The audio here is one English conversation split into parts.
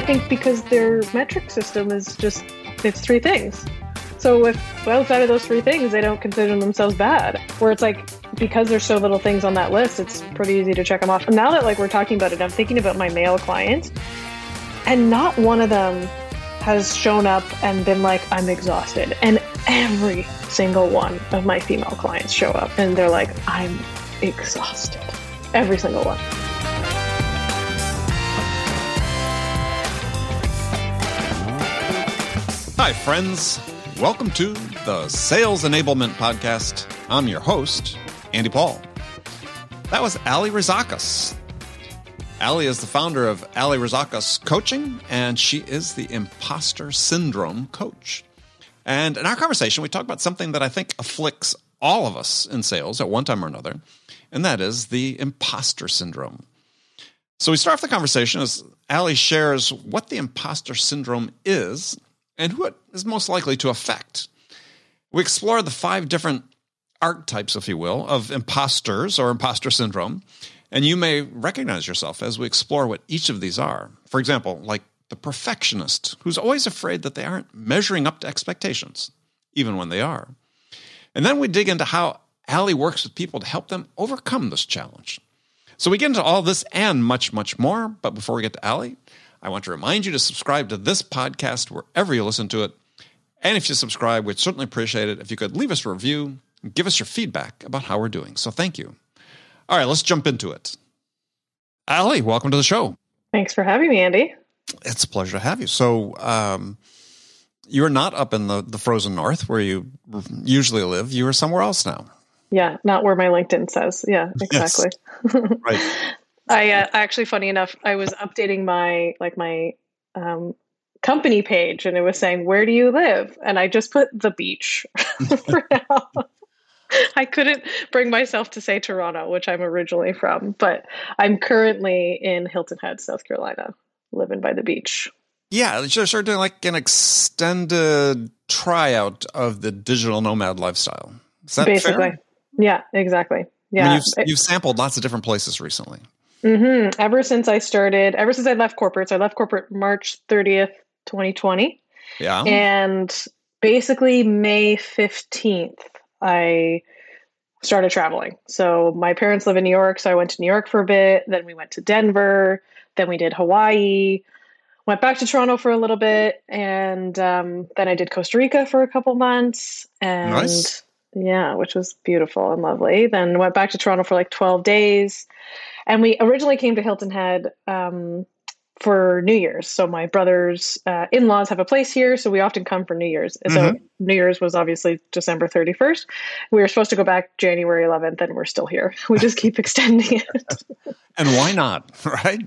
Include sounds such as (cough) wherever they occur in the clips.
I think because their metric system is just it's three things. So if outside of those three things they don't consider themselves bad, where it's like because there's so little things on that list, it's pretty easy to check them off. Now that like we're talking about it, I'm thinking about my male clients, and not one of them has shown up and been like, I'm exhausted. And every single one of my female clients show up and they're like, I'm exhausted. Every single one. Hi, friends. Welcome to the Sales Enablement Podcast. I'm your host, Andy Paul. That was Alli Rizacos. Alli is the founder of Alli Rizacos Coaching, and she is the imposter syndrome coach. And in our conversation, we talk about something that I think afflicts all of us in sales at one time or another, and that is the imposter syndrome. So we start off the conversation as Alli shares what the imposter syndrome is and who it is most likely to affect. We explore the five different archetypes, if you will, of imposters or imposter syndrome, and you may recognize yourself as we explore what each of these are. For example, like the perfectionist, who's always afraid that they aren't measuring up to expectations, even when they are. And then we dig into how Alli works with people to help them overcome this challenge. So we get into all this and much, much more. But before we get to Alli, I want to remind you to subscribe to this podcast wherever you listen to it. And if you subscribe, we'd certainly appreciate it if you could leave us a review and give us your feedback about how we're doing. So thank you. All right, let's jump into it. Alli, welcome to the show. Thanks for having me, Andy. It's a pleasure to have you. So, um, you're not up in the, the frozen north where you usually live. You are somewhere else now. Yeah, not where my LinkedIn says. Yeah, exactly. Yes. right. (laughs) I uh, actually, funny enough, I was updating my like my um, company page, and it was saying, "Where do you live?" And I just put the beach (laughs) for now. I couldn't bring myself to say Toronto, which I'm originally from, but I'm currently in Hilton Head, South Carolina, living by the beach. Yeah, sort of doing like an extended tryout of the digital nomad lifestyle. Is that basically? Fair? Yeah, exactly. Yeah, I mean, you've, you've sampled lots of different places recently. Mm-hmm. Ever since I started, ever since I left corporate, so I left corporate March 30th, 2020. Yeah. And basically, May 15th, I started traveling. So my parents live in New York, so I went to New York for a bit. Then we went to Denver. Then we did Hawaii. Went back to Toronto for a little bit, and um, then I did Costa Rica for a couple months. And nice. yeah, which was beautiful and lovely. Then went back to Toronto for like twelve days and we originally came to Hilton Head um, for New Year's. So my brother's uh, in-laws have a place here, so we often come for New Year's. Mm-hmm. So New Year's was obviously December 31st. We were supposed to go back January 11th, and we're still here. We just keep (laughs) extending it. and why not? (laughs) Right?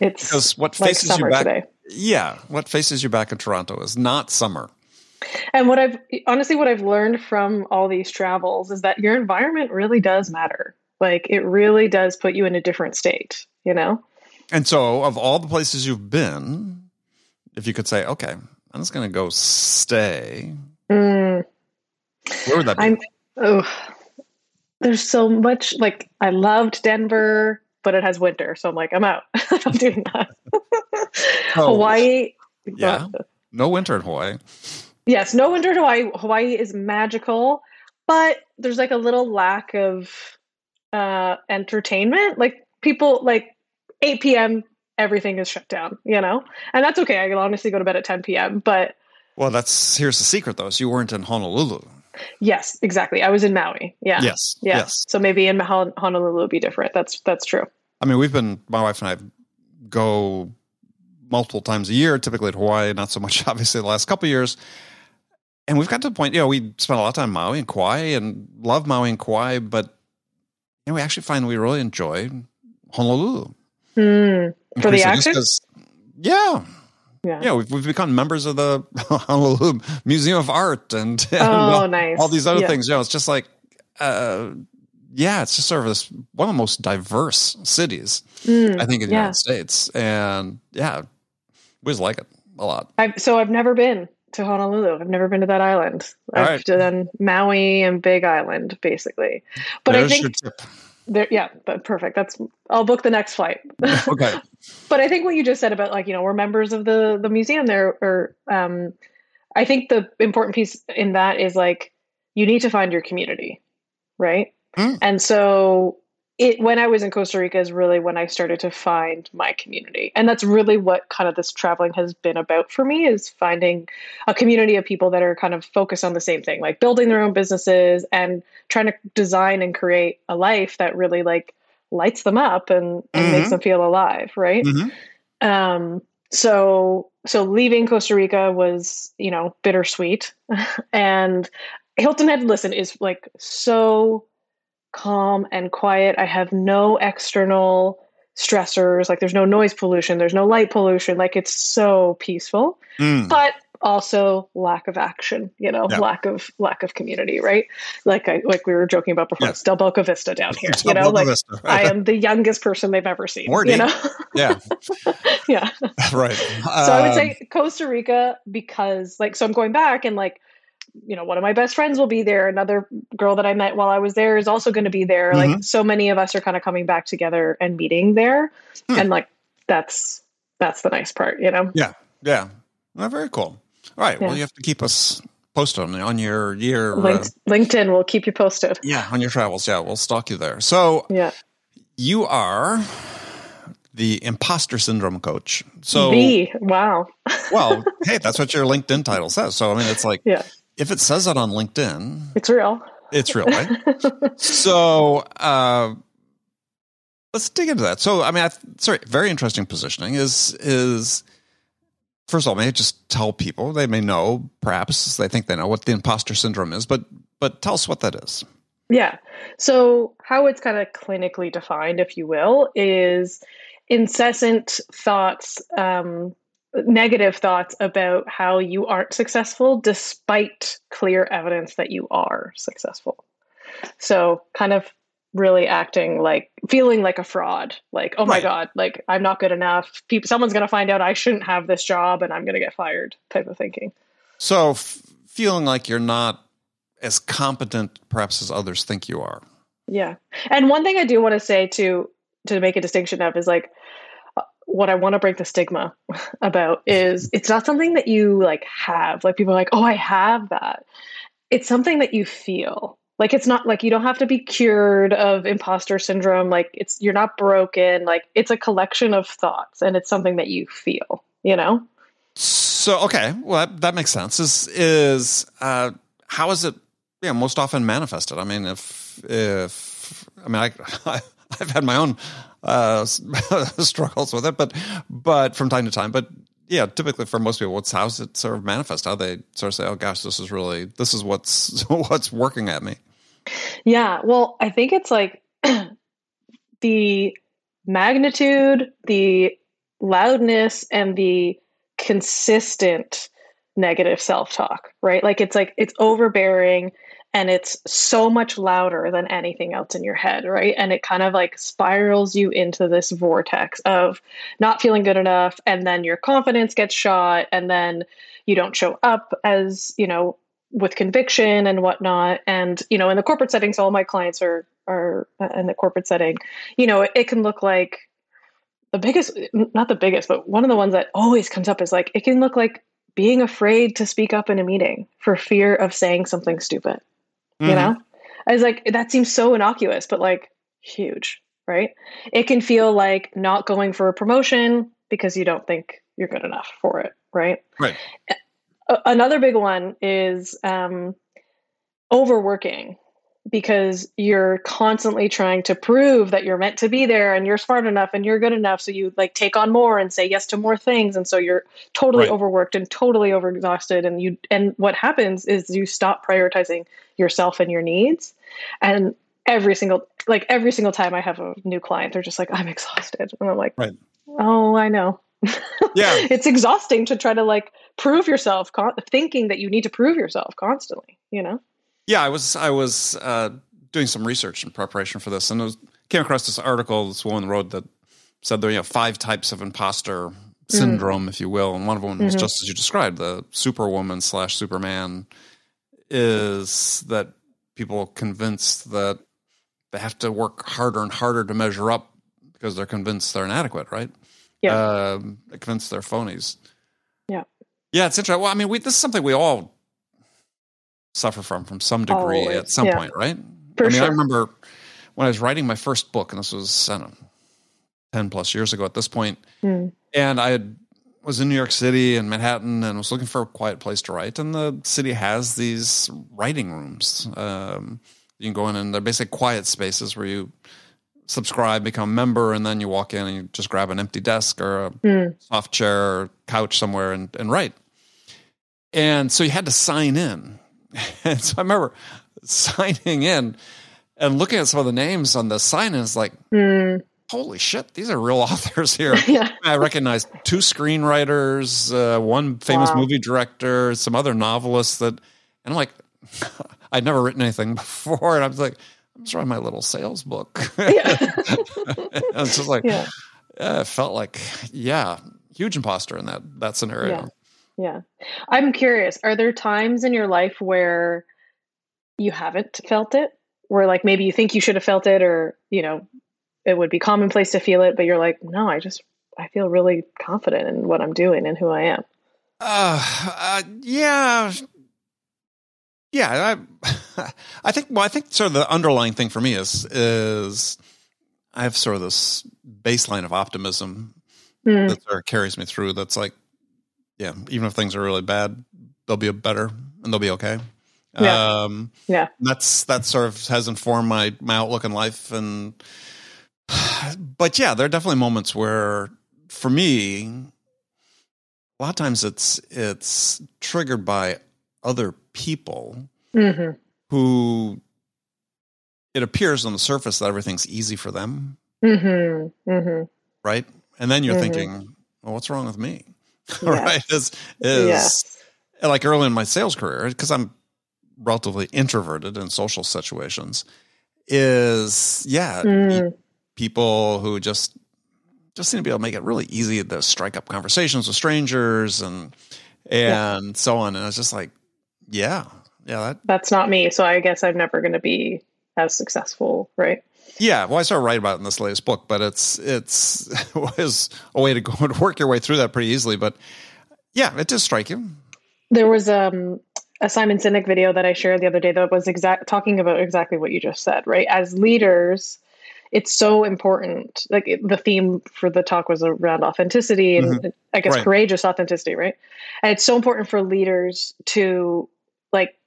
It's because what faces like you back? Today. Yeah, what faces you back in Toronto is not summer. And what I've honestly, what I've learned from all these travels is that your environment really does matter. Like it really does put you in a different state, you know? And so, of all the places you've been, if you could say, okay, I'm just going to go stay, mm. where would that be? I'm, oh, there's so much. Like, I loved Denver, but it has winter. So I'm like, I'm out. (laughs) I'm doing (laughs) that. oh, Hawaii. Yeah. No winter in Hawaii. Yes, no winter in Hawaii. Hawaii is magical, but there's like a little lack of uh, entertainment. Like people like 8 p.m. everything is shut down, you know, and that's okay. I can honestly go to bed at 10 p.m. But well, that's here's the secret though. So you weren't in Honolulu. Yes, exactly. I was in Maui. Yeah. Yes. Yeah. Yes. So maybe in Honolulu would be different. That's that's true. I mean, we've been my wife and I go multiple times a year, typically to Hawaii, not so much (laughs) obviously the last couple years. And we've got to the point, you know, we spent a lot of time in Maui and Kauai and love Maui and Kauai, but and we actually find we really enjoy Honolulu. Mm, for the accents? Yeah. Yeah. yeah, we've, we've become members of the (laughs) Honolulu Museum of Art and, (laughs) and oh, nice. all these other yeah. things. You know, it's just like, uh, yeah, it's just sort of this one of the most diverse cities, mm, I think, in the yeah. United States. And yeah, we just like it a lot. I've, so I've never been to Honolulu. I've never been to that island. All I've right. done Maui and Big Island, basically. But There's I think there, yeah, but perfect. That's I'll book the next flight. (laughs) Okay. but I think what you just said about like you know we're members of the the museum there, or um, I think the important piece in that is like you need to find your community, right? Mm. And so it when I was in Costa Rica is really when I started to find my community. And that's really what kind of this traveling has been about for me is finding a community of people that are kind of focused on the same thing, like building their own businesses and trying to design and create a life that really like lights them up and, and Mhm. makes them feel alive, right? Mhm. Um so so leaving Costa Rica was, you know, bittersweet. (laughs) and Hilton Head listen is like so calm and quiet. I have no external stressors. Like there's no noise pollution, there's no light pollution. Like it's so peaceful, Mm. but also lack of action, you know, Yeah. lack of lack of community, right? Like I like we were joking about before, Yeah. it's Del Boca Vista down here. (laughs) You know, like I am the youngest person they've ever seen. Morty. You know? yeah, (laughs) yeah. (laughs) right. So I would Um, say Costa Rica because like so I'm going back and like you know one of my best friends will be there another girl that I met while I was there is also going to be there Mm-hmm. like so many of us are kind of coming back together and meeting there Hmm. and like that's that's the nice part you know Yeah, yeah. Well, very cool. All right. Well, you have to keep us posted on, on your year. Uh, LinkedIn will keep you posted yeah, on your travels. Yeah, we'll stalk you there. So yeah you are the imposter syndrome coach. So, the wow (laughs) well, hey, that's what your LinkedIn title says. So, I mean, it's like yeah if it says that on LinkedIn, it's real it's real, right? (laughs) so, uh, let's dig into that. So, I mean, I, sorry, very interesting positioning is is first of all, may I just tell people they may know, perhaps they think they know what the imposter syndrome is, but but tell us what that is. Yeah. So, how it's kind of clinically defined, if you will, is incessant thoughts, um, negative thoughts about how you aren't successful despite clear evidence that you are successful. So, kind of really acting like feeling like a fraud like oh my Right. god like i'm not good enough people someone's going to find out i shouldn't have this job and i'm going to get fired type of thinking So, f- feeling like you're not as competent, perhaps, as others think you are. Yeah. And one thing I do want to say to to make a distinction of is like what I want to break the stigma (laughs) about is it's not something that you like have. Like people are like, "Oh, I have that." It's something that you feel. Like it's not like you don't have to be cured of imposter syndrome. Like it's you're not broken. Like it's a collection of thoughts and it's something that you feel, you know? So, okay, well, that, that makes sense. Is is uh, how is it? Yeah, most often manifested. I mean, if if I mean, I (laughs) I've had my own uh, (laughs) struggles with it, but but from time to time. But yeah, typically for most people, what's how's it sort of manifest? How they sort of say, "Oh gosh, this is really this is what's (laughs) what's working at me." Yeah, well, I think it's like (clears throat) the magnitude, the loudness, and the consistent negative self talk, right? Like it's like it's overbearing and it's so much louder than anything else in your head, right? And it kind of like spirals you into this vortex of not feeling good enough. And then your confidence gets shot. And then you don't show up as, you know, with conviction and whatnot. And, you know, in the corporate setting, so all my clients are, are uh, in the corporate setting, you know, it, it can look like the biggest, not the biggest, but one of the ones that always comes up is like, it can look like being afraid to speak up in a meeting for fear of saying something stupid you Mhm. know i was like that seems so innocuous but like huge right it can feel like not going for a promotion because you don't think you're good enough for it right Right. Another big one is um, overworking because you're constantly trying to prove that you're meant to be there and you're smart enough and you're good enough. So you like take on more and say yes to more things. And so you're totally Right. overworked and totally overexhausted. And you and what happens is you stop prioritizing yourself and your needs. And every single like every single time i have a new client they're just like i'm exhausted. And i'm like Right. oh i know. Yeah. (laughs) it's exhausting to try to like prove yourself con- thinking that you need to prove yourself constantly you know Yeah, I was I was uh, doing some research in preparation for this, and I was, came across this article this woman wrote that said there are you know, five types of imposter syndrome, if you will, and one of them was Mhm. just as you described, the superwoman slash superman is that people convinced that they have to work harder and harder to measure up because they're convinced they're inadequate, right? Yeah. Um, they're convinced they're phonies. Yeah. Yeah, it's interesting. Well, I mean, we, this is something we all suffer from from some degree Always, at some yeah. point, right? For I mean, I remember when I was writing my first book, and this was I don't know, ten plus years ago at this point, Mm. and I had, was in New York City and Manhattan, and was looking for a quiet place to write. And the city has these writing rooms. Um, you can go in, and they're basically quiet spaces where you subscribe, become a member, and then you walk in and you just grab an empty desk or a Mm. soft chair or couch somewhere and, and write. And so you had to sign in. (laughs) And so I remember signing in and looking at some of the names on the sign in, it's like, Mm. holy shit, these are real (laughs) authors here. (laughs) Yeah. I recognized two screenwriters, uh, one famous Wow. movie director, some other novelists that, and I'm like, I'd never written anything before. And I was like, I'm just writing my little sales book. Yeah. and it's just like, yeah. uh, it felt like, yeah, huge imposter in that, that scenario. Yeah. Yeah. I'm curious, are there times in your life where you haven't felt it? Where like maybe you think you should have felt it or, you know, it would be commonplace to feel it, but you're like, no, I just I feel really confident in what I'm doing and who I am. Uh, uh, yeah, yeah. I, (laughs) I think. Well, I think sort of the underlying thing for me is is I have sort of this baseline of optimism Mm. that sort of carries me through. That's like, yeah, even if things are really bad, they'll be better and they'll be okay. Yeah. Um, Yeah. that's that sort of has informed my my outlook in life and (sighs) but yeah there are definitely moments where for me a lot of times it's it's triggered by other people hmm who it appears on the surface that everything's easy for them hmm hmm right and then you're Mhm. thinking well what's wrong with me (laughs) Yeah. right is is Yes. like early in my sales career because i'm relatively introverted in social situations is yeah Mm. people who just just seem to be able to make it really easy to strike up conversations with strangers and and so on and it's just like yeah yeah that That's not me, so I guess I'm never going to be as successful, right? Yeah well i started writing about it in this latest book but it's it's it (laughs) was a way to go and work your way through that pretty easily but yeah it does strike you There was um, a Simon Sinek video that I shared the other day that was exact talking about exactly what you just said, right? As leaders, it's so important. Like it- the theme for the talk was around authenticity and I guess Right. courageous authenticity, right? And it's so important for leaders to like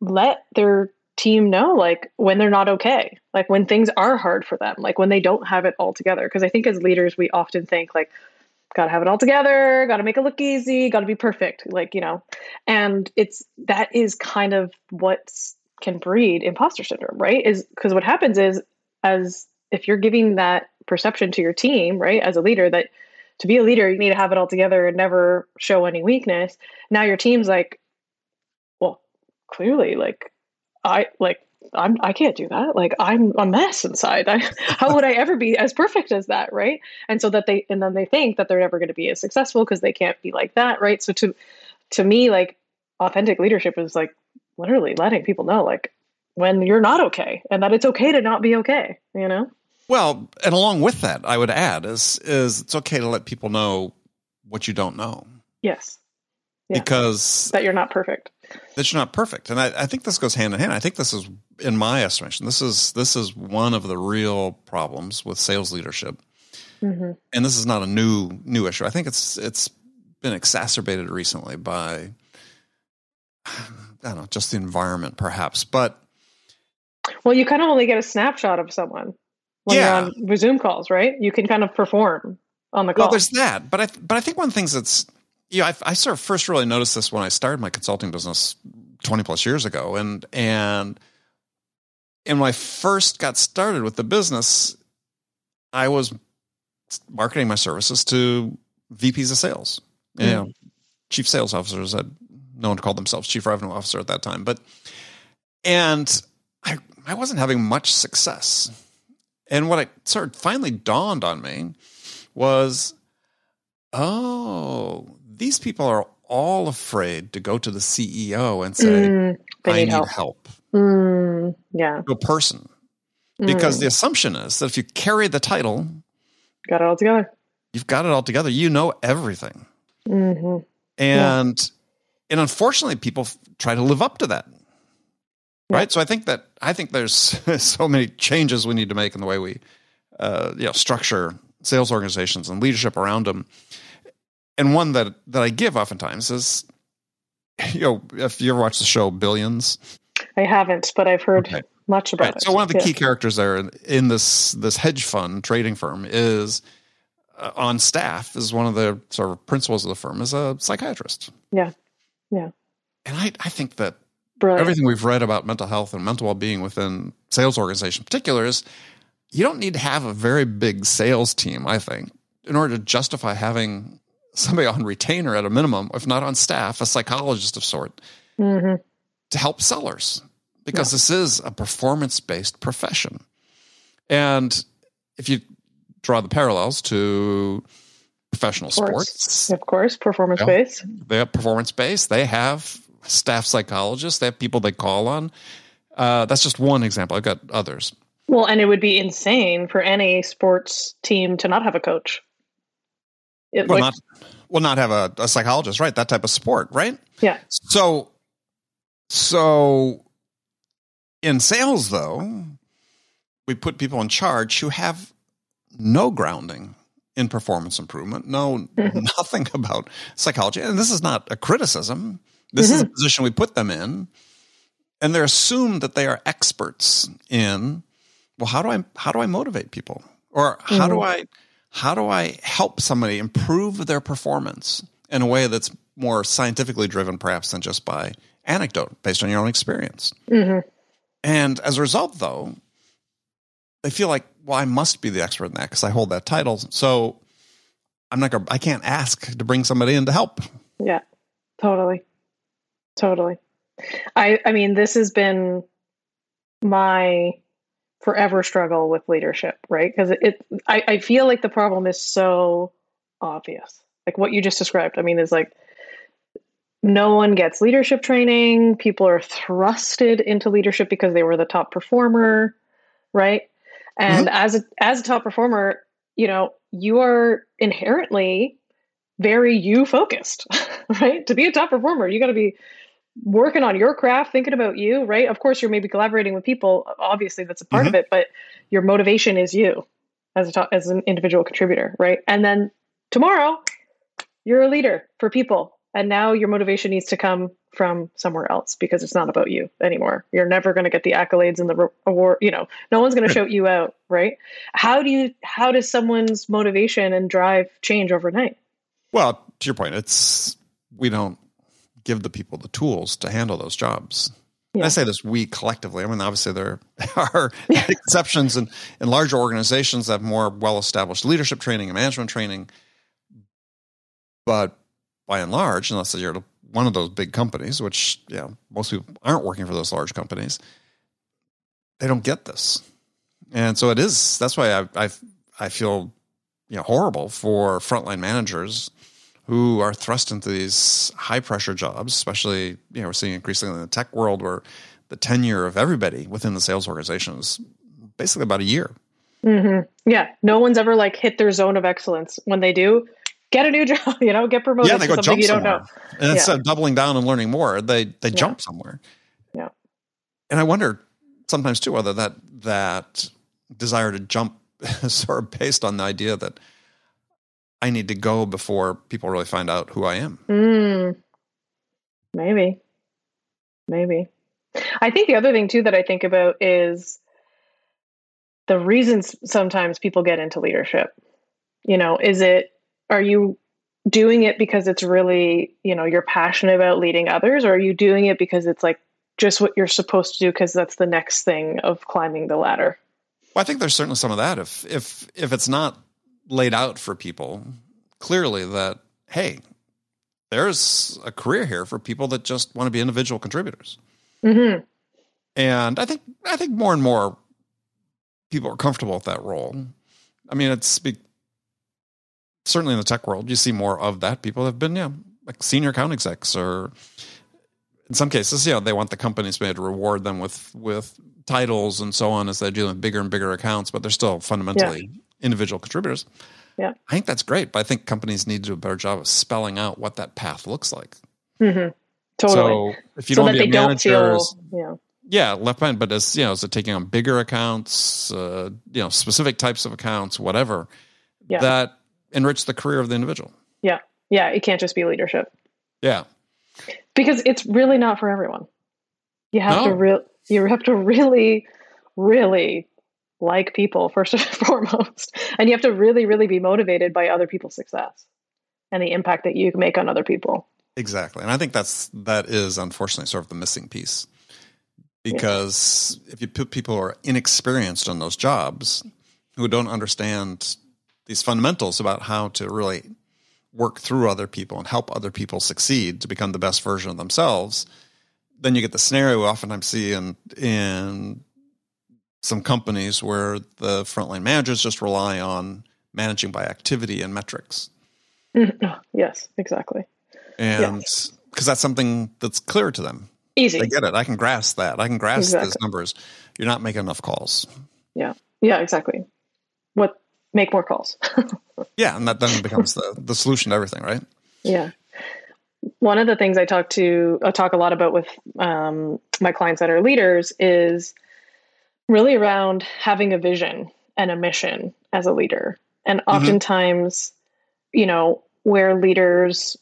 let their team know like when they're not okay, like when things are hard for them, like when they don't have it all together. Because I think as leaders, we often think like, gotta have it all together, gotta make it look easy, gotta be perfect, like, you know. And it's that is kind of what can breed imposter syndrome, right? Is because what happens is as if you're giving that perception to your team, right, as a leader, that to be a leader, you need to have it all together and never show any weakness. Now your team's like, well, clearly, like, I like I'm I can't do that. Like I'm a mess inside. I, (laughs) how would I ever be as perfect as that, right? And so that they and then they think that they're never going to be as successful because they can't be like that, right? So to to me, like authentic leadership is like literally letting people know like when you're not okay and that it's okay to not be okay, you know? well and along with that i would add is is it's okay to let people know what you don't know Yes. Yeah. because That you're not perfect. That you're not perfect. And I, I think this goes hand in hand. I think this is, in my estimation, this is this is one of the real problems with sales leadership. hmm And this is not a new new issue. I think it's it's been exacerbated recently by (sighs) I don't know, just the environment perhaps. But Well, you kind of only get a snapshot of someone when Yeah. you're on Zoom calls, right? You can kind of perform on the call. well, there's that. But I but I think one of the things that's you know, I, I sort of first really noticed this when I started my consulting business 20 plus years ago. And and and when I first got started with the business, I was marketing my services to VPs of sales, you mm. know, chief sales officers. That no one called themselves chief revenue officer at that time, but and I I wasn't having much success. And what I sort of finally dawned on me was, oh, these people are all afraid to go to the CEO and say, Mm, they "I need help. help." Mm, yeah. To a person, because Mm. the assumption is that if you carry the title, got it all together. you've got it all together. You know everything. hmm And and unfortunately people f- try to live up to that. Yeah. Right? So I think that I think there's (laughs) so many changes we need to make in the way we uh, you know structure sales organizations and leadership around them. And one that that I give oftentimes is you know if you ever watch the show Billions, I haven't, but I've heard Okay. much about Right. it. So one of the Yeah. key characters there in, this this hedge fund trading firm is uh, on staff is one of the sort of principals of the firm is a psychiatrist. Yeah. Yeah. And I I think that Brilliant. everything we've read about mental health and mental well being within sales organization in particular is you don't need to have a very big sales team. I think in order to justify having somebody on retainer at a minimum, if not on staff, a psychologist of sort hmm to help sellers because this is a performance based profession. And if you draw the parallels to professional Sports. sports, Of course, performance Yeah. based. they have performance based, they have staff psychologists, they have people they call on. Uh, that's just one example. I've got others. Well, and it would be insane for any sports team to not have a coach. It, Well, not well, not have a, a psychologist, right? That type of support, right? Yeah. So, so in sales, though, we put people in charge who have no grounding in performance improvement, no Mhm. nothing (laughs) about psychology, and this is not a criticism. This is a position we put them in, and they're assumed that they are experts in. Well, how do I how do I motivate people, or how do Mhm. I how do I help somebody improve their performance in a way that's more scientifically driven, perhaps, than just by anecdote based on your own experience? Mhm. And as a result, though, they feel like, well, I must be the expert in that because I hold that title. So I'm not going. to I can't ask to bring somebody in to help. Yeah, totally, totally. I I mean, this has been my forever struggle with leadership, right? Because it, it I, I feel like the problem is so obvious. Like what you just described. I mean, is like no one gets leadership training. People are thrusted into leadership because they were the top performer, right? And mm-hmm. as a as a top performer, you know, you are inherently very you focused, (laughs) right? To be a top performer, you got to be working on your craft, thinking about you, right? Of course, you're maybe collaborating with people. Obviously, that's a part of mm-hmm. it, but your motivation is you as a as an individual contributor, right? And then tomorrow, you're a leader for people, and now your motivation needs to come from somewhere else because it's not about you anymore. You're never going to get the accolades and the re- award. You know, no one's going (laughs) to shout you out, right? How do you? How does someone's motivation and drive change overnight? Well, to your point, it's we don't give the people the tools to handle those jobs. Yeah. I say this we collectively. I mean, obviously there (laughs) are exceptions in, in larger organizations that have more well established leadership training and management training. But by and large, unless you're one of those big companies, which you know, most people aren't working for those large companies, they don't get this. And so it is that's why I I, I feel you know horrible for frontline managers who are thrust into these high pressure jobs, especially, you know, we're seeing increasingly in the tech world where the tenure of everybody within the sales organization is basically about a year. hmm Yeah, no one's ever like hit their zone of excellence. When they do, get a new (laughs) job. You know, get promoted yeah, they to go something jump you don't know. And instead of doubling down and learning more, they they Yeah. jump somewhere. Yeah. And I wonder sometimes too whether that that desire to jump (laughs) is sort of based on the idea that I need to go before people really find out who I am. Mm, maybe, maybe. I think the other thing too that I think about is the reasons sometimes people get into leadership. You know, is it are you doing it because it's really you know you're passionate about leading others, or are you doing it because it's like just what you're supposed to do because that's the next thing of climbing the ladder? Well, I think there's certainly some of that. If if if it's not laid out for people clearly that hey, there's a career here for people that just want to be individual contributors, hmm and I think I think more and more people are comfortable with that role. I mean, it's be, certainly in the tech world you see more of that. People have been yeah like senior account execs or in some cases, you know, they want the companies maybe to reward them with with titles and so on as they deal with bigger and bigger accounts, but they're still fundamentally yeah. Individual contributors. Yeah. I think that's great, but I think companies need to do a better job of spelling out what that path looks like. Mm-hmm. Totally. So if you so don't that be a manager, yeah. yeah, left behind, but as you know, is it taking on bigger accounts, uh, you know, specific types of accounts, whatever, yeah. that enrich the career of the individual. Yeah. Yeah. It can't just be leadership. Yeah. Because it's really not for everyone. You have No. to real you have to really, really like people first and (laughs) foremost. And you have to really, really be motivated by other people's success and the impact that you can make on other people. Exactly. And I think that's that is unfortunately sort of the missing piece. Because if you put people who are inexperienced on those jobs who don't understand these fundamentals about how to really work through other people and help other people succeed to become the best version of themselves, then you get the scenario we oftentimes see in in some companies where the frontline managers just rely on managing by activity and metrics. (clears throat) yes, exactly. And because that's something that's clear to them. Easy. They get it. I can grasp that. I can grasp Exactly. those numbers. You're not making enough calls. Yeah. Yeah, exactly. What make more calls. (laughs) Yeah, and that then becomes the the solution to everything, right? Yeah. One of the things I talk to, I talk a lot about with um, my clients that are leaders is really around having a vision and a mission as a leader. And mm-hmm. oftentimes, you know, where leaders,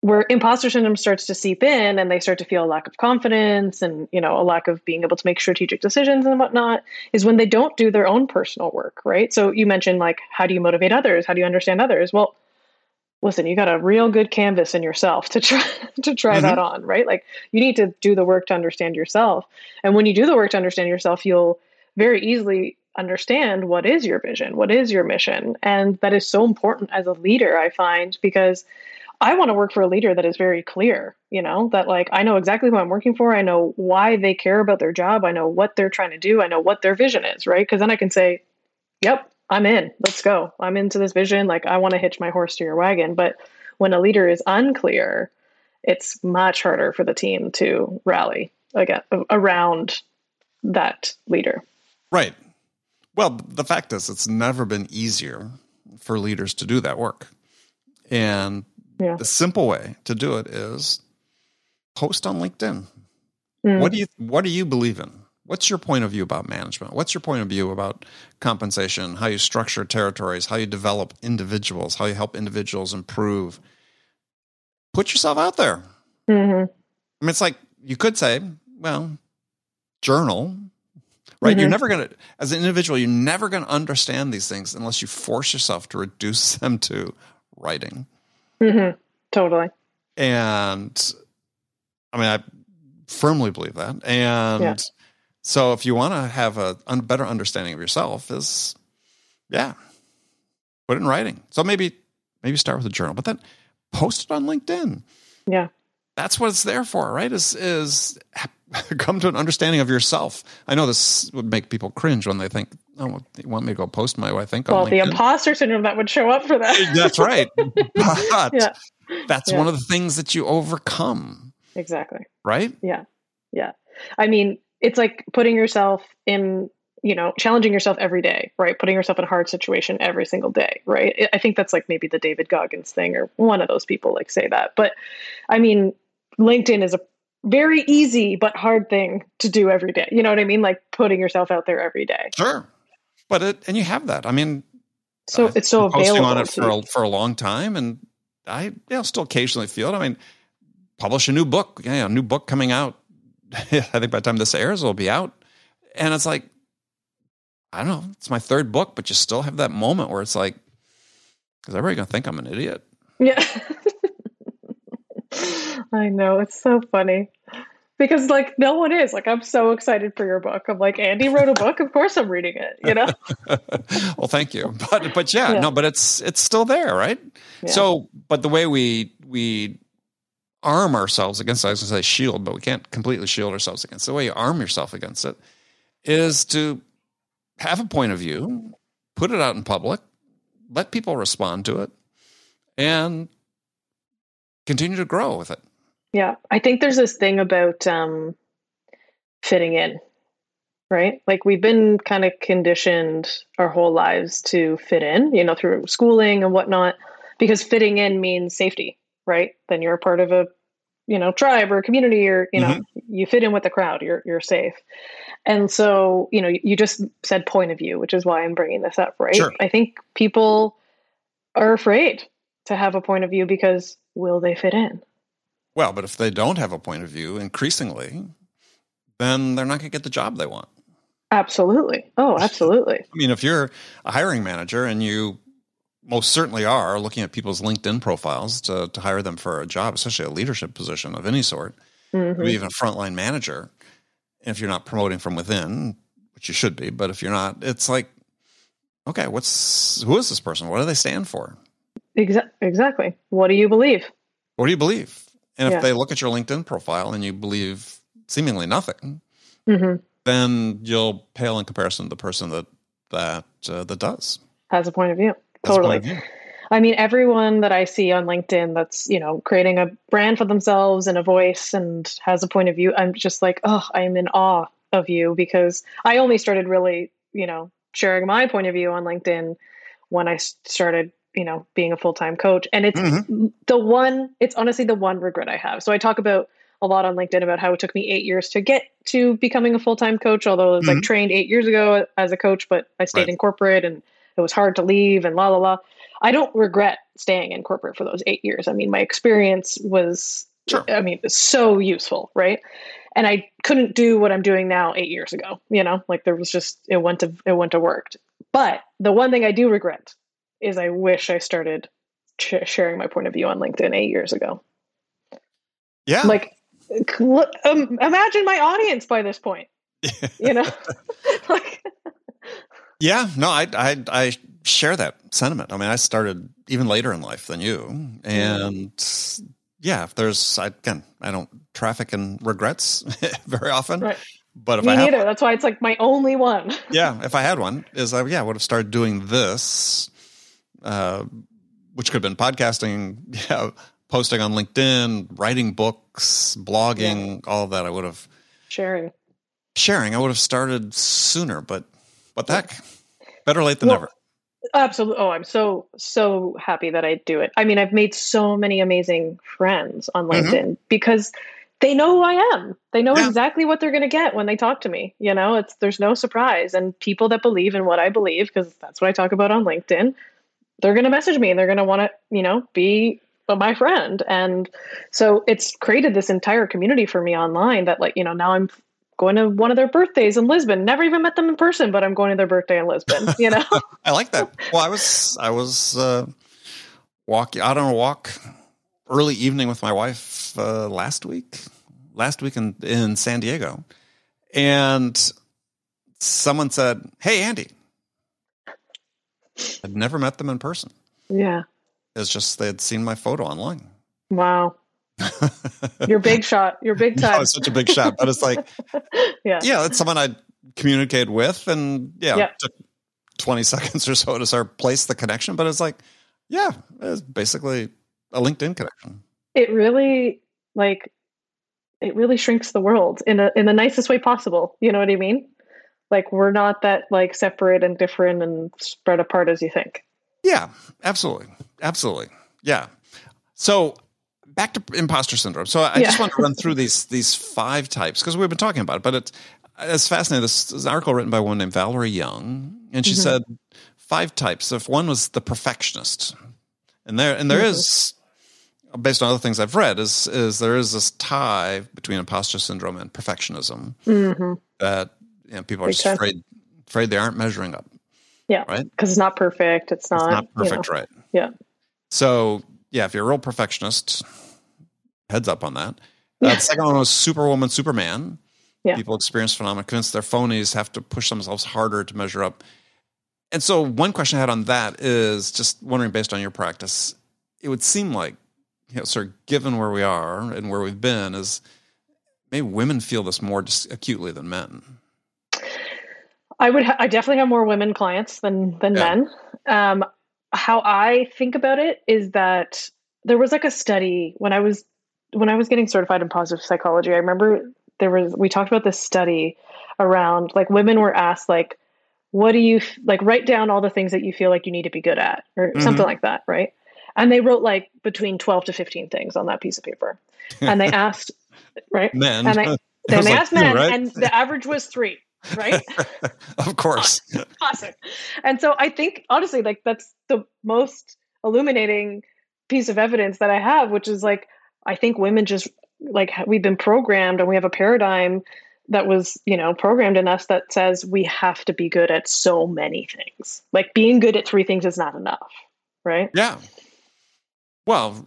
where imposter syndrome starts to seep in and they start to feel a lack of confidence and, you know, a lack of being able to make strategic decisions and whatnot is when they don't do their own personal work, right? So you mentioned like, how do you motivate others? How do you understand others? Well, listen, you got a real good canvas in yourself to try (laughs) to try Mhm. that on, right? Like you need to do the work to understand yourself. And when you do the work to understand yourself, you'll very easily understand what is your vision, what is your mission. And that is so important as a leader, I find, because I want to work for a leader that is very clear, you know, that like I know exactly who I'm working for. I know why they care about their job. I know what they're trying to do. I know what their vision is, right? Because then I can say, yep, I'm in. Let's go. I'm into this vision. Like I want to hitch my horse to your wagon. But when a leader is unclear, it's much harder for the team to rally again around that leader. Right. Well, the fact is, it's never been easier for leaders to do that work. And Yeah. the simple way to do it is post on LinkedIn. Mm. What do you What do you believe in? What's your point of view about management? What's your point of view about compensation? How you structure territories? How you develop individuals? How you help individuals improve? Put yourself out there. Mhm. I mean, it's like you could say, well, journal, right? You're Mhm. never going to, as an individual, you're never going to understand these things unless you force yourself to reduce (laughs) them to writing. Mhm. Totally. And I mean, I firmly believe that. And Yeah. So if you want to have a better understanding of yourself is, yeah, put it in writing. So maybe, maybe start with a journal, but then post it on LinkedIn. Yeah. that's what it's there for, right? Is is (laughs) come to an understanding of yourself. I know this would make people cringe when they think, "Oh, you want me to go post my way I think Well, the LinkedIn?" imposter syndrome that would show up for that. (laughs) that's right, (laughs) but Yeah. that's Yeah. one of the things that you overcome, Exactly. right? Yeah. Yeah. I mean, it's like putting yourself in, you know, challenging yourself every day, right? Putting yourself in a hard situation every single day, right? I- think that's like maybe the David Goggins thing or one of those people like say that. But I mean, LinkedIn is a very easy but hard thing to do every day. You know what I mean? Like putting yourself out there every day. Sure, but it and you have that. I mean, So I've it's so been posting available. on it for a, for a long time, and I you know, still occasionally feel it. I mean, publish a new book, yeah, a new book coming out. (laughs) I think by the time this airs, it'll be out, and it's like, I don't know, it's my third book, but you still have that moment where it's like, is everybody gonna think I'm an idiot? Yeah. (laughs) I know. It's so funny. Because like no one is. Like I'm so excited for your book. I'm like, Andy wrote a book, of course I'm reading it, you know? (laughs) well, thank you, but but yeah, Yeah. no, but it's it's still there, right? Yeah. So, but the way we we arm ourselves against, I was going to say shield, but we can't completely shield ourselves against. The way you arm yourself against it is to have a point of view, put it out in public, let people respond to it, and continue to grow with it. Yeah. I think there's this thing about um fitting in, right? Like we've been kind of conditioned our whole lives to fit in, you know, through schooling and whatnot, because fitting in means safety, right? Then you're a part of a, you know, tribe or community or, you know, mm-hmm. you fit in with the crowd, you're, you're safe. And so, you know, you just said point of view, which is why I'm bringing this up, right? Sure. I think people are afraid to have a point of view because will they fit in? Well, but if they don't have a point of view, increasingly, then they're not going to get the job they want. Absolutely. Oh, absolutely. I mean, if you're a hiring manager and you most certainly are looking at people's LinkedIn profiles to, to hire them for a job, especially a leadership position of any sort, mm-hmm. even a frontline manager, if you're not promoting from within, which you should be, but if you're not, it's like, okay, what's who is this person? What do they stand for? Exa- exactly. What do you believe? What do you believe? And if yeah. they look at your LinkedIn profile and you believe seemingly nothing, mm-hmm then you'll pale in comparison to the person that that uh, that does has a point of view. Totally. I mean, everyone that I see on LinkedIn that's you know creating a brand for themselves and a voice and has a point of view, I'm just like, oh, I'm in awe of you because I only started really you know sharing my point of view on LinkedIn when I started you know being a full-time coach and it's mm-hmm. the one it's honestly the one regret i have so i talk about a lot on LinkedIn about how it took me eight years to get to becoming a full time coach. Although I was mm-hmm. like trained eight years ago as a coach, but I stayed right. in corporate and it was hard to leave and la la la. I don't regret staying in corporate for those eight years. I mean, my experience was, sure. I mean, so useful, right? And I couldn't do what I'm doing now eight years ago. You know, like there was just it went to it went to work. But the one thing I do regret is I wish I started ch- sharing my point of view on LinkedIn eight years ago. Yeah, like um, imagine my audience by this point. (laughs) you know. Yeah, no, I, I I share that sentiment. I mean, I started even later in life than you, and mm. yeah, if there's I, again, I don't traffic in regrets (laughs) very often. Right. But if Me I neither. That's why it's like my only one. (laughs) yeah, if I had one, is I yeah, I would have started doing this, uh, which could have been podcasting, (laughs) yeah, posting on LinkedIn, writing books, blogging, yeah. all that. I would have sharing. Sharing. I would have started sooner, but what the heck? Better late than well, never. Absolutely. Oh, I'm so so happy that I do it. I mean, I've made so many amazing friends on mm-hmm. LinkedIn mm-hmm. because they know who I am. They know yeah. exactly what they're going to get when they talk to me. You know, it's there's no surprise. And people that believe in what I believe, because that's what I talk about on LinkedIn, they're going to message me and they're going to want to, you know, be my friend. And so it's created this entire community for me online that like, you know, now I'm going to one of their birthdays in Lisbon. Never even met them in person, but I'm going to their birthday in Lisbon, (laughs) you know? I like that. Well, I was, I was, uh, walking out on a walk early evening with my wife, uh, last week, last week in, in San Diego. And someone said, Hey, Andy. I'd never met them in person. Yeah. It's just they had seen my photo online. Wow. You're big shot. You're big (laughs) time. no, it's such a big shot. But it's like, (laughs) yeah, yeah, it's someone I communicate with, and yeah, yeah. took 20 (laughs) seconds or so to start place the connection. But it's like, yeah, it's basically a LinkedIn connection. It really like it really shrinks the world in a in the nicest way possible. You know what I mean? Like we're not that like separate and different and spread apart as you think. Yeah, absolutely. Absolutely. Yeah. So back to imposter syndrome. So I yeah. just want to run through these these five types because we've been talking about it, but it's it's fascinating. This is an article written by a woman named Valerie Young, and she mm-hmm. said five types. If one was the perfectionist, and there and there mm-hmm. is, based on other things I've read, is is there is this tie between imposter syndrome and perfectionism mm-hmm. that you know, people are just afraid afraid they aren't measuring up. Yeah. Right. Because it's not perfect. It's not, it's not perfect, you know. right? Yeah. So, yeah, if you're a real perfectionist, heads up on that. Uh, the second one was Superwoman, Superman. Yeah. People experience phenomena, convinced their phonies have to push themselves harder to measure up. And so, one question I had on that is just wondering, based on your practice, it would seem like, you know, sort of given where we are and where we've been, is maybe women feel this more acutely than men. I would. Ha- I definitely have more women clients than than yeah. men. Um, how I think about it is that there was like a study when I was when I was getting certified in positive psychology. I remember there was we talked about this study around like women were asked like what do you like write down all the things that you feel like you need to be good at or mm-hmm. something like that right and they wrote like between 12 to 15 things on that piece of paper and they (laughs) asked right men and they, (laughs) then they like, asked men right? and the average was three right (laughs) of course Awesome. and so i think honestly like that's the most illuminating piece of evidence that i have which is like i think women just like we've been programmed and we have a paradigm that was you know programmed in us that says we have to be good at so many things like being good at three things is not enough right yeah well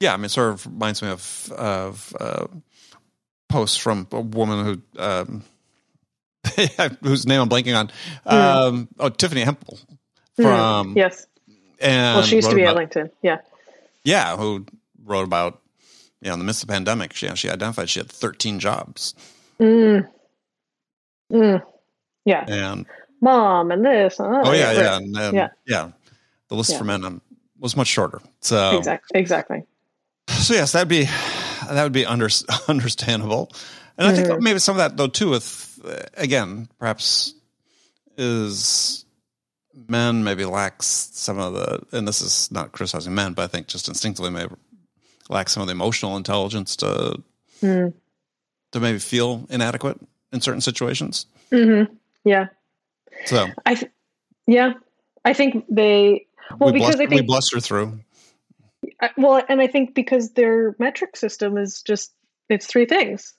yeah i mean it sort of reminds me of of uh, posts from a woman who um, (laughs) whose name i'm blanking on mm. um, oh tiffany hempel hmm. from mm. yes and well she used to be about, at linkedin yeah yeah who wrote about you know in the midst of the pandemic she, she identified she had 13 jobs Mm. Mm. Yeah. And mom and this. oh, oh yeah, yeah, and, and, yeah, yeah. The list yeah. for men um, was much shorter. So exactly, exactly. So yes, that'd be that would be under, (laughs) understandable, and I think mm-hmm. maybe some of that though too. With uh, again, perhaps is men maybe lacks some of the, and this is not criticizing men, but I think just instinctively maybe lack some of the emotional intelligence to mm to maybe feel inadequate in certain situations. Mm-hmm. Yeah. So I, th- yeah, I think they well we because I think we bluster through. I, well, and I think because their metric system is just it's three things.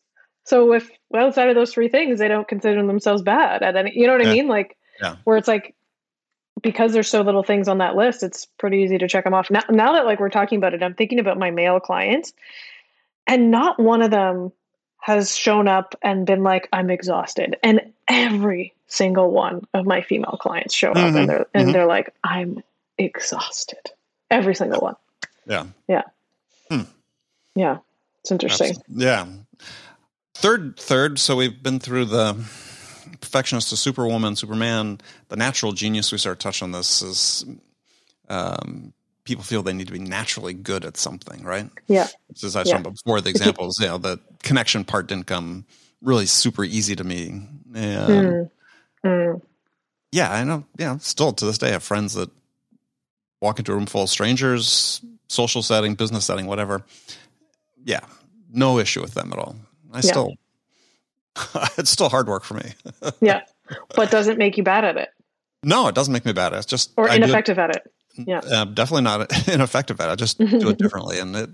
So if outside of those three things, they don't consider themselves bad at any. You know what yeah. I mean? Like yeah. where it's like because there's so little things on that list, it's pretty easy to check them off. Now, now that like we're talking about it, I'm thinking about my male clients, and not one of them has shown up and been like, I'm exhausted. And every single one of my female clients show mm-hmm. up and mm-hmm. they're and mm-hmm. they're like, I'm exhausted. Every single one. Yeah. Yeah. Hmm. Yeah. It's interesting. Absolutely. Yeah. Third third, so we've been through the perfectionist to superwoman, superman, the natural genius. We start touching on this is um, people feel they need to be naturally good at something, right? Yeah. As I yeah. before, the examples, you know, the connection part didn't come really super easy to me. And mm. Mm. yeah, I know. Yeah, still to this day, I have friends that walk into a room full of strangers, social setting, business setting, whatever. Yeah, no issue with them at all. I yeah. still, (laughs) it's still hard work for me. (laughs) yeah, but doesn't make you bad at it. No, it doesn't make me bad. It's just or ineffective at it. Yeah. Uh, definitely not (laughs) ineffective at it. I just do it differently and it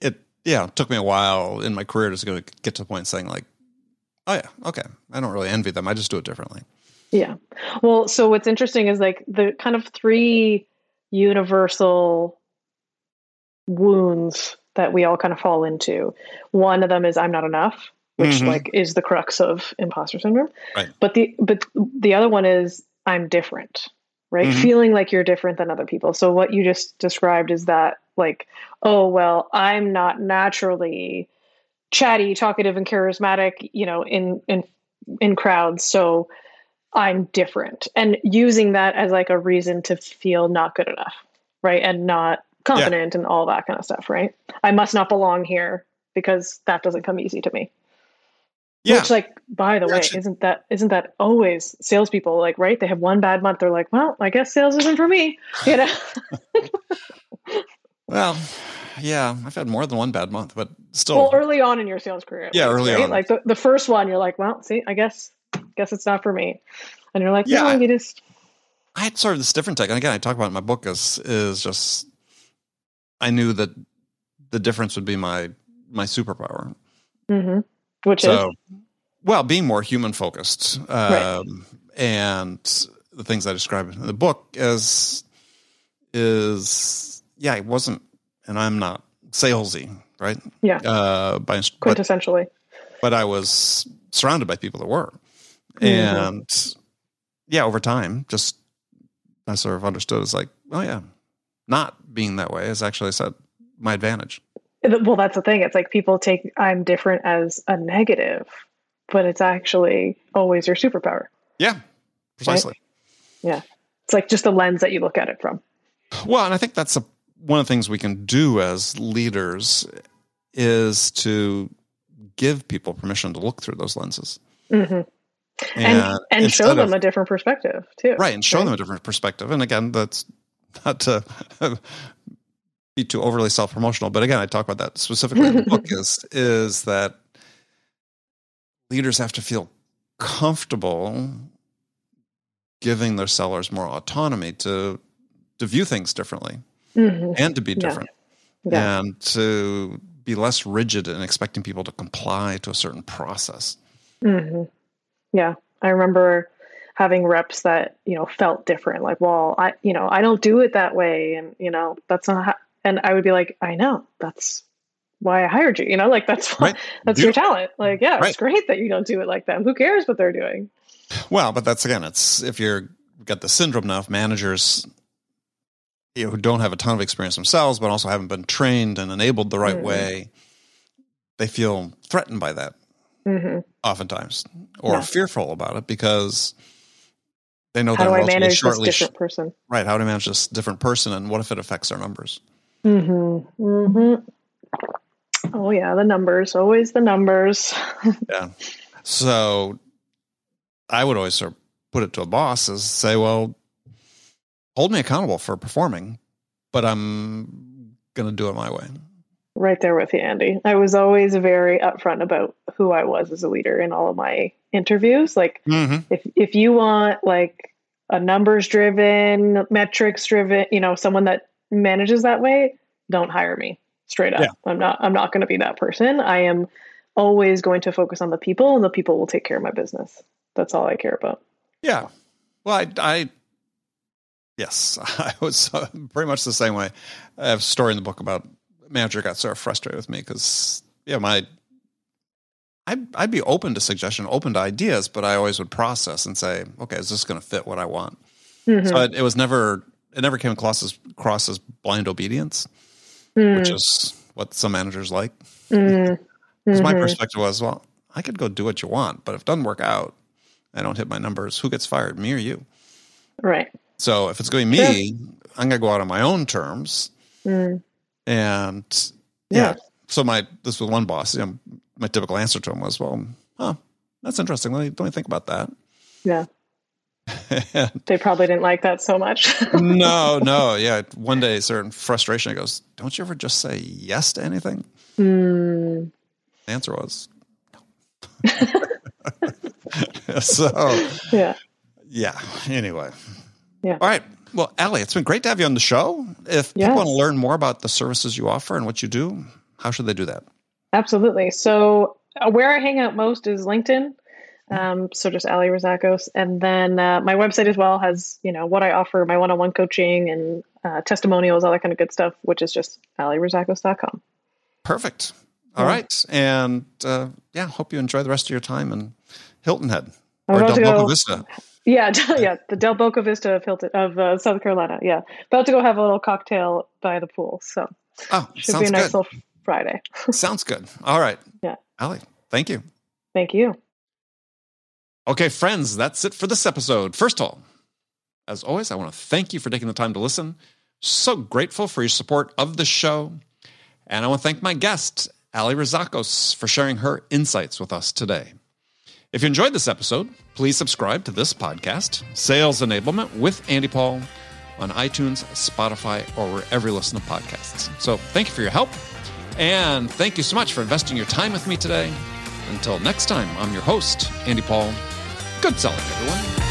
it yeah it took me a while in my career to go get to the point saying like oh yeah okay i don't really envy them. I just do it differently. Yeah. Well so what's interesting is like the kind of three universal wounds that we all kind of fall into. One of them is i'm not enough which mm-hmm. like is the crux of imposter syndrome right but the but the other one is i'm different right? Mm-hmm. Feeling like you're different than other people. So what you just described is that like, oh well, I'm not naturally chatty, talkative, and charismatic, you know, in in in crowds. So I'm different. And using that as like a reason to feel not good enough, right? And not confident yeah. and all that kind of stuff, right? I must not belong here because that doesn't come easy to me. Yeah. Which, like, by the way, isn't that isn't that always salespeople like right? They have one bad month, they're like, well, I guess sales isn't for me, (laughs) you know. (laughs) well, yeah, I've had more than one bad month, but still. Well, early on in your sales career, yeah, early right? on, like the, the first one, you're like, well, see, I guess, guess it's not for me, and you're like, yeah, no, I, you just. I had sort of this different take, and again, I talk about in my book is is just I knew that the difference would be my my superpower. Mm-hmm. Which so, is well, being more human focused, um, right. and the things I describe in the book as is yeah, it wasn't, and I'm not salesy, right? Yeah, uh, by quintessentially, but, but I was surrounded by people that were, mm-hmm. and yeah, over time, just I sort of understood It's like, oh yeah, not being that way is actually said my advantage. Well, that's the thing. It's like people take I'm different as a negative, but it's actually always your superpower. Yeah, precisely. Right? Yeah. It's like just the lens that you look at it from. Well, and I think that's a, one of the things we can do as leaders is to give people permission to look through those lenses. hmm And and, show them of, a different perspective too. Right, and show right? them a different perspective. And again, that's not to (laughs) be too overly self promotional, but again, I talk about that specifically in the book. (laughs) Is is that leaders have to feel comfortable giving their sellers more autonomy to to view things differently mm-hmm. and to be different yeah. Yeah. and to be less rigid in expecting people to comply to a certain process. Mm-hmm. Yeah, I remember having reps that you know felt different. Like, well, I you know I don't do it that way, and you know that's not. How, and I would be like, I know that's why I hired you. You know, like that's why, (laughs) right. that's your talent. Like, yeah, right. it's great that you don't do it like them. Who cares what they're doing? Well, but that's again, it's if you're got the syndrome now, if managers you know, who don't have a ton of experience themselves, but also haven't been trained and enabled the right mm-hmm. way, they feel threatened by that mm-hmm. oftentimes, or yeah. fearful about it because they know how do I manage this different person? Right? How do I manage this different person, and what if it affects their numbers? Mm-hmm. Mm-hmm. Oh yeah, the numbers. Always the numbers. (laughs) yeah. So I would always sort of put it to a boss is say, well, hold me accountable for performing, but I'm going to do it my way. Right there with you, Andy. I was always very upfront about who I was as a leader in all of my interviews. Like, mm-hmm. if if you want like a numbers driven, metrics driven, you know, someone that manages that way, don't hire me. Straight up, yeah. I'm not. I'm not going to be that person. I am always going to focus on the people, and the people will take care of my business. That's all I care about. Yeah. Well, I, I Yes, (laughs) I was uh, pretty much the same way. I have a story in the book about manager got sort of frustrated with me because yeah, my I'd, I'd be open to suggestion, open to ideas, but I always would process and say, okay, is this going to fit what I want? Mm-hmm. So it, it, was never it never came across as, across as blind obedience, mm. which is what some managers like. Mm. (laughs) Mm-hmm. my perspective was, well, I could go do what you want, but if it doesn't work out, I don't hit my numbers. Who gets fired, me or you? Right. So if it's going to be me, sure. I'm going to go out on my own terms. Mm. And yeah. yeah. So my this was one boss. You know, my typical answer to him was, "Well, huh, that's interesting. Let me, let me think about that." Yeah. (laughs) they probably didn't like that so much. no, (laughs) no, yeah. One day, certain frustration, he goes, "Don't you ever just say yes to anything?" Mm. The answer was, no. (laughs) so yeah, yeah. Anyway, yeah. All right. Well, Alli, it's been great to have you on the show. If yes. people want to learn more about the services you offer and what you do, how should they do that? Absolutely. So, uh, where I hang out most is LinkedIn. Um, so just Alli Rizacos, and then uh, my website as well has you know what I offer, my one-on-one coaching and uh, testimonials, all that kind of good stuff, which is just allirizacos.com. Perfect. All yeah. right, and uh, yeah, hope you enjoy the rest of your time in Hilton Head or Del Boca Vista. (laughs) Yeah, (laughs) yeah, the Del Boca Vista of Hilton of uh, South Carolina. Yeah, about to go have a little cocktail by the pool. So, oh, (laughs) should be a nice good. little Friday. sounds good. All right. Yeah, Alli, thank you. Thank you. Okay, friends, that's it for this episode. First of all, as always, I want to thank you for taking the time to listen. So grateful for your support of the show. And I want to thank my guest, Alli Rizacos, for sharing her insights with us today. If you enjoyed this episode, please subscribe to this podcast, Sales Enablement with Andy Paul, on iTunes, Spotify, or wherever you listen to podcasts. So thank you for your help. And thank you so much for investing your time with me today. Until next time, I'm your host, Andy Paul. Good selling, everyone.